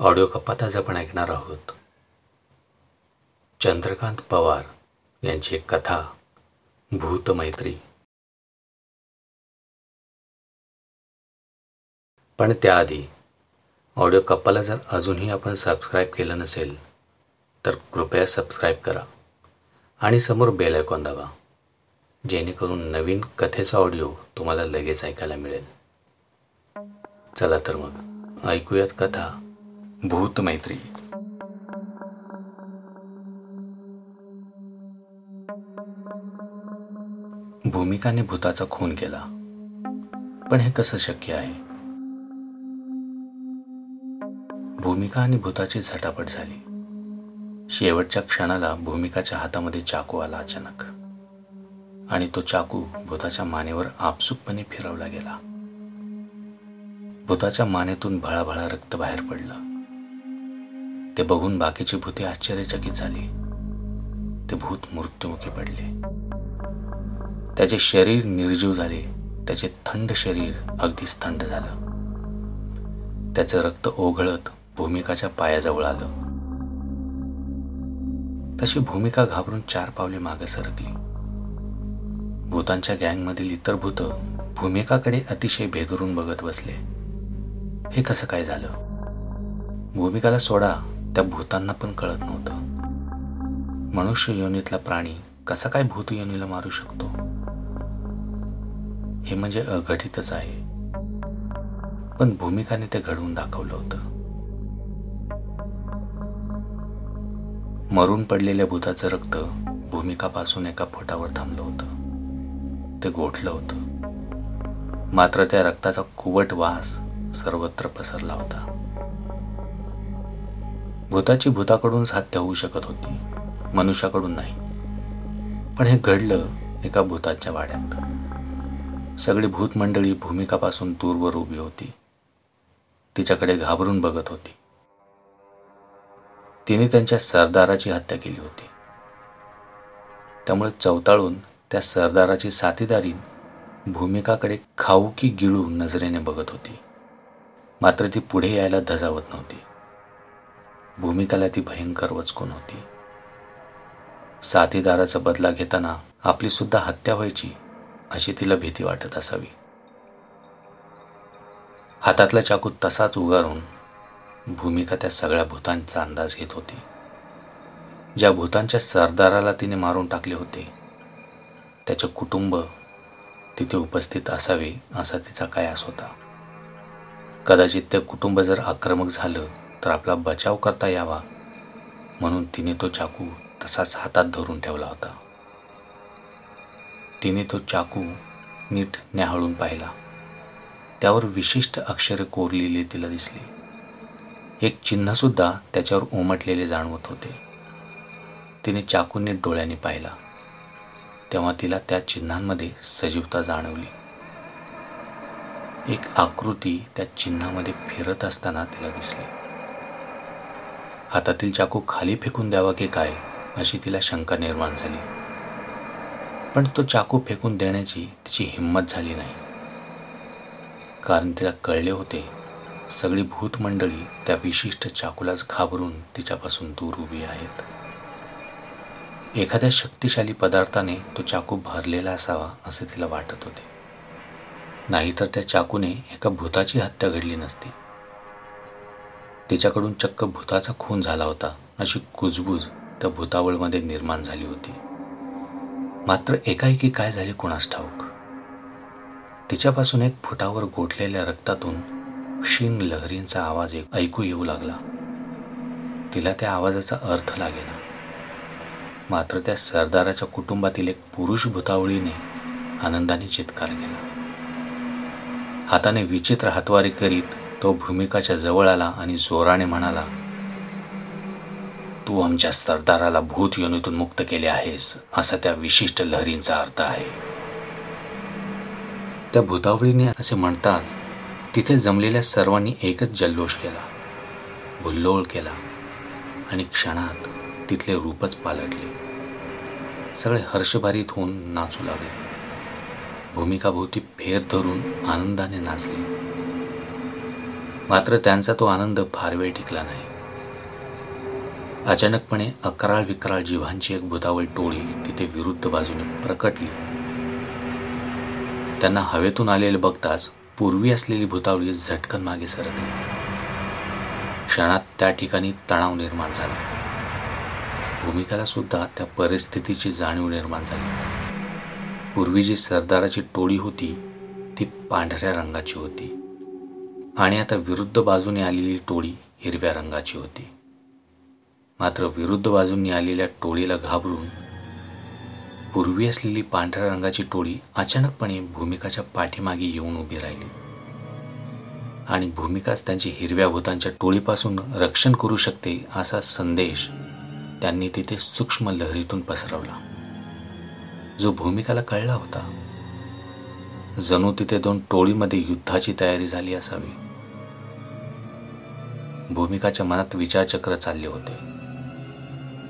Audio कप्पात आज आपण ऐकणार आहोत. चंद्रकांत पवार यांची एक कथा भूतमैत्री पण त्याआधी ऑडिओ कप्पाला जर अजूनही आपण सबस्क्राईब केलं नसेल तर कृपया सबस्क्राईब करा आणि समोर बेल आयकॉन दाबा जेणेकरून नवीन कथेचा ऑडिओ तुम्हाला लगेच ऐकायला मिळेल. चला तर मग ऐकूयात कथा. भूतमैत्री भूमिकाने भूताचा खून केला पण हे कसं शक्य आहे? भूमिका आणि भूताची झटापट झाली. शेवटच्या क्षणाला भूमिकाच्या हातामध्ये चाकू आला अचानक. आणि तो चाकू भूताच्या मानेवर आपसुकपणे फिरवला गेला. भूताच्या मानेतून भळाभळा रक्त बाहेर पडलं. ते बघून बाकीची भूते आश्चर्यचकित झाली. ते भूत मृत्युमुखी पडले. त्याचे शरीर निर्जीव झाले. त्याचे थंड शरीर अगदीच थंड झालं. त्याचं रक्त ओघळत भूमिकाच्या पायाजवळ आलं. तशी भूमिका घाबरून चार पावले मागे सरकली. भूतांच्या गँगमधील इतर भूत भूमिकाकडे अतिशय भेदरून बघत बसले. हे कसं काय झालं? भूमिकाला सोडा. त्या भूतांना पण कळत नव्हतं. मनुष्य योनीतला प्राणी कसा काय भूत योनीला मारू शकतो? हे म्हणजे अघटितच आहे. पण भूमिकाने ते घडवून दाखवलं होतं. मरून पडलेल्या भूताचं रक्त भूमिकापासून एका फोटावर थांबलं होतं. ते गोठलं होतं. मात्र त्या रक्ताचा कुवट वास सर्वत्र पसरला होता. भूताची भूताकडूनच हत्या होऊ शकत होती. मनुष्याकडून नाही. पण हे घडलं एका भूताच्या वाड्यात. सगळी भूतमंडळी भूमिकापासून दूरवर उभी होती. तिच्याकडे घाबरून बघत होती. तिने त्यांच्या सरदाराची हत्या केली होती. त्यामुळे चवताळून त्या सरदाराची साथीदारी भूमिकाकडे खाऊ की गिळू नजरेने बघत होती. मात्र ती पुढे यायला धजावत नव्हती. भूमिकाला ती भयंकर वचकून होती. साथीदाराचा बदला घेताना आपली सुद्धा हत्या व्हायची अशी तिला भीती वाटत असावी. हातातला चाकू तसाच उगारून भूमिका त्या सगळ्या भूतांचा अंदाज घेत होती. ज्या भूतांच्या सरदाराला तिने मारून टाकले होते त्याचे कुटुंब तिथे उपस्थित असावे असा तिचा कयास होता. कदाचित ते कुटुंब जर आक्रमक झालं तर आपला बचाव करता यावा. म्हणून तिने तो चाकू तसाच हातात धरून ठेवला होता. तिने तो चाकू नीट न्याहाळून पाहिला. त्यावर विशिष्ट अक्षरे कोरलेली तिला दिसली. एक चिन्हसुद्धा त्याच्यावर उमटलेले जाणवत होते. तिने चाकू नीट डोळ्याने पाहिला. तेव्हा तिला त्या चिन्हांमध्ये सजीवता जाणवली. एक आकृती त्या चिन्हामध्ये फिरत असताना तिला दिसली. हातातील चाकू खाली फेकून द्यावा की काय अशी तिला शंका निर्माण झाली. पण तो चाकू फेकून देण्याची तिची हिंमत झाली नाही. कारण तिला कळले होते सगळी भूतमंडळी त्या विशिष्ट चाकूलाच घाबरून तिच्यापासून दूर उभी आहेत. एखाद्या शक्तिशाली पदार्थाने तो चाकू भरलेला असावा असे तिला वाटत होते. नाहीतर त्या चाकूने एका भूताची हत्या घडली नसती. तिच्याकडून चक्क भूताचा खून झाला होता. अशी कुजबूज त्या भूतावळमध्ये निर्माण झाली होती. मात्र एकाएकी काय झाले कुणास ठाऊक? तिच्यापासून एक फुटावर गोठलेल्या रक्तातून क्षीण लहरींचा आवाज ऐकू येऊ लागला. तिला त्या आवाजाचा अर्थ लागेना. मात्र त्या सरदाराच्या कुटुंबातील एक पुरुष भूतावळीने आनंदाने चित्कार केला. हाताने विचित्र हातवारी करीत तो भूमिकाच्या जवळ आला आणि जोराने म्हणाला तू आमच्या सरदाराला भूत योनीतून मुक्त केले आहेस असा त्या विशिष्ट लहरींचा अर्थ आहे. त्या भूतावळीने असे म्हणताच तिथे जमलेल्या सर्वांनी एकच जल्लोष केला भुल्लोळ केला आणि क्षणात तिथले रूपच पालटले. सगळे हर्षभारीत होऊन नाचू लागले. भूमिकाभोवती फेर धरून आनंदाने नाचले. मात्र त्यांचा तो आनंद फार वेळ टिकला नाही. अचानकपणे अकराळ विकराळ जीवांची एक भुतावळ टोळी तिथे विरुद्ध बाजूने प्रकटली. त्यांना हवेतून आलेले बघताच पूर्वी असलेली भुतावळी झटकन मागे सरकली. क्षणात त्या ठिकाणी तणाव निर्माण झाला. भूमिकाला सुद्धा त्या परिस्थितीची जाणीव निर्माण झाली. पूर्वी जी सरदाराची टोळी होती ती पांढऱ्या रंगाची होती. आणि आता विरुद्ध बाजूने आलेली टोळी हिरव्या रंगाची होती. मात्र विरुद्ध बाजूंनी आलेल्या टोळीला घाबरून पूर्वी असलेली पांढऱ्या रंगाची टोळी अचानकपणे भूमिकाच्या पाठीमागे येऊन उभी राहिली. आणि भूमिकाच त्यांची हिरव्या भूतांच्या टोळीपासून रक्षण करू शकते असा संदेश त्यांनी तिथे सूक्ष्म लहरीतून पसरवला. जो भूमिकाला कळला होता. जणू तिथे दोन टोळीमध्ये युद्धाची तयारी झाली असावी. भूमिकाच्या मनात विचारचक्र चालले होते.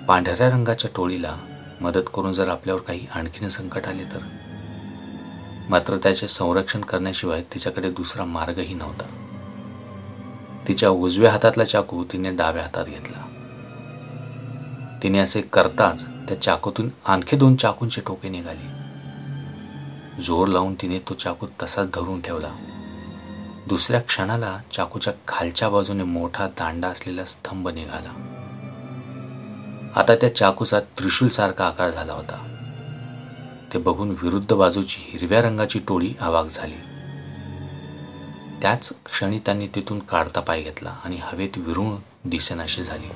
पांढऱ्या रंगाच्या टोळीला मदत करून जर आपल्यावर काही आणखीन संकट आले तर? मात्र त्याचे संरक्षण करण्याशिवाय तिच्याकडे दुसरा मार्गही नव्हता. तिच्या उजव्या हातातला चाकू तिने डाव्या हातात घेतला. तिने असे करताच त्या चाकूतून आणखी दोन चाकूंचे टोके निघाले. जोर लावून तिने तो चाकू तसाच धरून ठेवला. दुसऱ्या क्षणाला चाकूच्या खालच्या बाजूने मोठा दांडा असलेला स्तंभ निघाला. आता त्या चाकूचा त्रिशूल सारखा आकार झाला होता. ते बघून विरुद्ध बाजूची हिरव्या रंगाची टोळी आवाक झाली. त्याच क्षणी त्यांनी तिथून काढता पाय घेतला आणि हवेत विरुण दिसेनाशी झाली.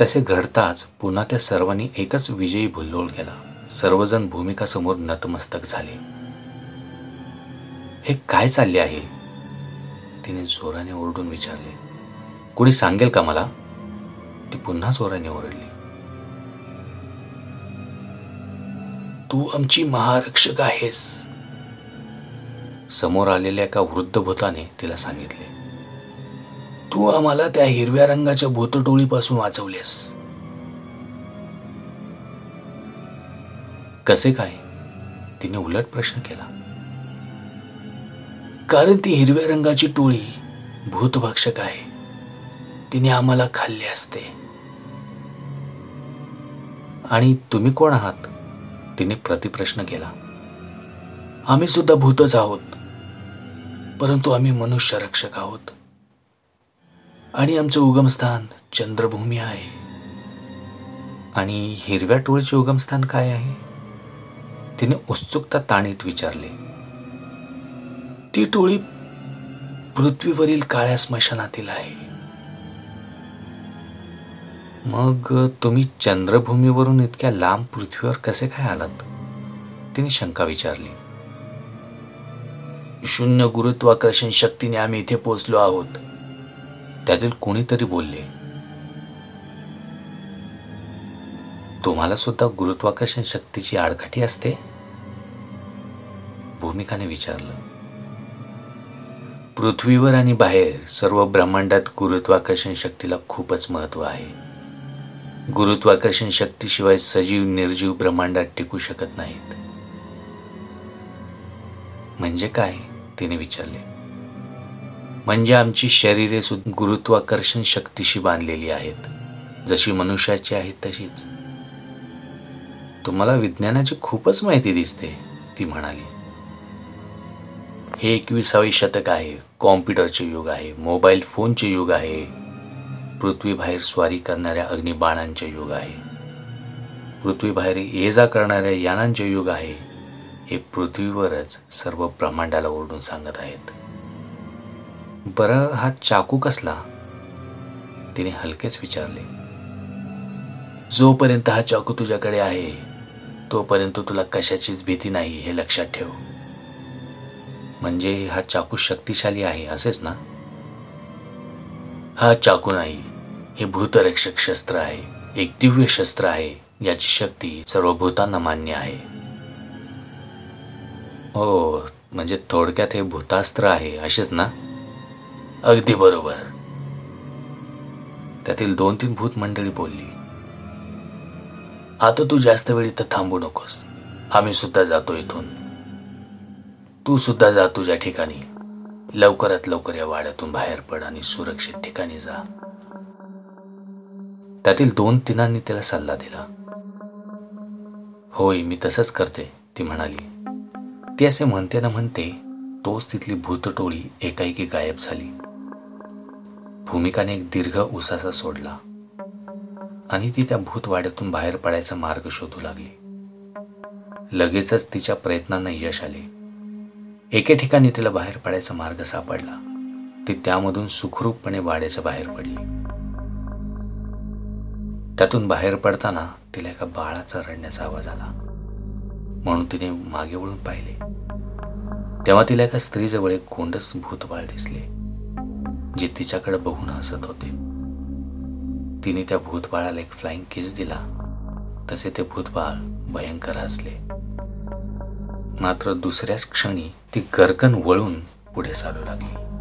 तसे घडताच पुन्हा त्या सर्वांनी एकच विजयी भुल्लोळ केला. सर्वजण भूमिकासमोर नतमस्तक झाले. हे काय चालले आहे? तिने जोराने ओरडून विचारले. कुणी सांगेल का मला? ती पुन्हा जोराने ओरडली. तू आमची महारक्षक आहेस. समोर आलेल्या एका वृद्ध भूताने तिला सांगितले. तू आम्हाला त्या हिरव्या रंगाच्या भूतटोळीपासून वाचवलेस. कसे काय? तिने उलट प्रश्न केला. कारण ती हिरव्या रंगाची टोळी भूतभक्षक आहे. तिने आम्हाला खाल्ले असते. आणि तुम्ही कोण आहात? तिने प्रतिप्रश्न केला. आम्ही सुद्धा भूतच आहोत. परंतु आम्ही मनुष्य रक्षक आहोत. आणि आमचं उगमस्थान चंद्रभूमी आहे. आणि हिरव्या टोळीचे उगमस्थान काय आहे? तिने उत्सुकता ताणीत विचारले. ती टोळी पृथ्वीवरील काळ्या स्मशानातील आहे. मग तुम्ही चंद्रभूमीवरून इतक्या लांब पृथ्वीवर कसे काय आलात? तिने शंका विचारली. शून्य गुरुत्वाकर्षण शक्तीने आम्ही इथे पोचलो आहोत. त्यातील कोणीतरी बोलले. तुम्हाला सुद्धा गुरुत्वाकर्षण शक्तीची आडकाठी असते? भूमिकाने विचारलं. पृथ्वीवर आणि बाहेर सर्व ब्रह्मांडात गुरुत्वाकर्षण शक्तीला खूपच महत्त्व आहे. गुरुत्वाकर्षण शक्तीशिवाय सजीव निर्जीव ब्रह्मांडात टिकू शकत नाहीत. म्हणजे काय? तिने विचारले. म्हणजे आमची शरीरे सुद्धा गुरुत्वाकर्षण शक्तीशी बांधलेली आहेत. जशी मनुष्याची आहेत तशीच. तुम्हाला विज्ञानाची खूपच माहिती दिसते ती म्हणाली. हे एकविसावे शतक आहे. कॉम्प्युटरचे युग आहे. मोबाईल फोनचे युग आहे. पृथ्वीबाहेर स्वारी करणाऱ्या अग्निबाणांचे युग आहे. पृथ्वीबाहेर ये जा करणाऱ्या यानांचे युग आहे. हे पृथ्वीवरच सर्व ब्रह्मांडाला ओरडून सांगत आहेत. बरं हा चाकू कसला? तिने हलकेच विचारले. जोपर्यंत हा चाकू तुझ्याकडे आहे तोपर्यंत तुला कशाचीच भीती नाही हे लक्षात ठेव. म्हणजे हा चाकू शक्तिशाली आहे असेच ना? हा चाकू नाही हे भूतरक्षक शस्त्र आहे एक दिव्य शस्त्र आहे याची शक्ती सर्व भूतांना मान्य आहे. हो म्हणजे थोडक्यात हे भूतास्त्र आहे असेच ना? अगदी बरोबर. त्यातील दोन तीन भूत मंडळी बोलली आता तू जास्त वेळ इथं थांबू नकोस. आम्ही सुद्धा जातो इथून. तू सुद्धा जा तुझ्या ठिकाणी. लवकरात लवकर या वाड्यातून बाहेर पड आणि सुरक्षित ठिकाणी जा. त्यातील दोन तिनांनी तिला सल्ला दिला. होय मी तसंच करते ती म्हणाली. ती असे म्हणते ना म्हणते तोच तिथली भूतटोळी एकाएकी गायब झाली. भूमिकाने एक दीर्घ उसासा सोडला. आणि ती त्या भूतवाड्यातून बाहेर पडायचा मार्ग शोधू लागली. लगेचच तिच्या प्रयत्नांना यश आले. एके ठिकाणी तिला बाहेर पडायचा मार्ग सापडला. ती त्यामधून सुखरूपपणे वाड्याच्या बाहेर पडली. त्यातून बाहेर पडताना तिला एका बाळाचा रडण्याचा आवाज आला. म्हणून तिने मागे वळून पाहिले. तेव्हा तिला एका स्त्रीजवळ एक कोंडस भूतबाळ दिसले जे तिच्याकडे बघून हसत होते. तिने त्या भूतबाळाला एक फ्लाइंग किस दिला. तसे ते भूतबाळ भयंकर हसले. मात्र दुसऱ्याच क्षणी ती गरकन वळून पुढे चालू लागली.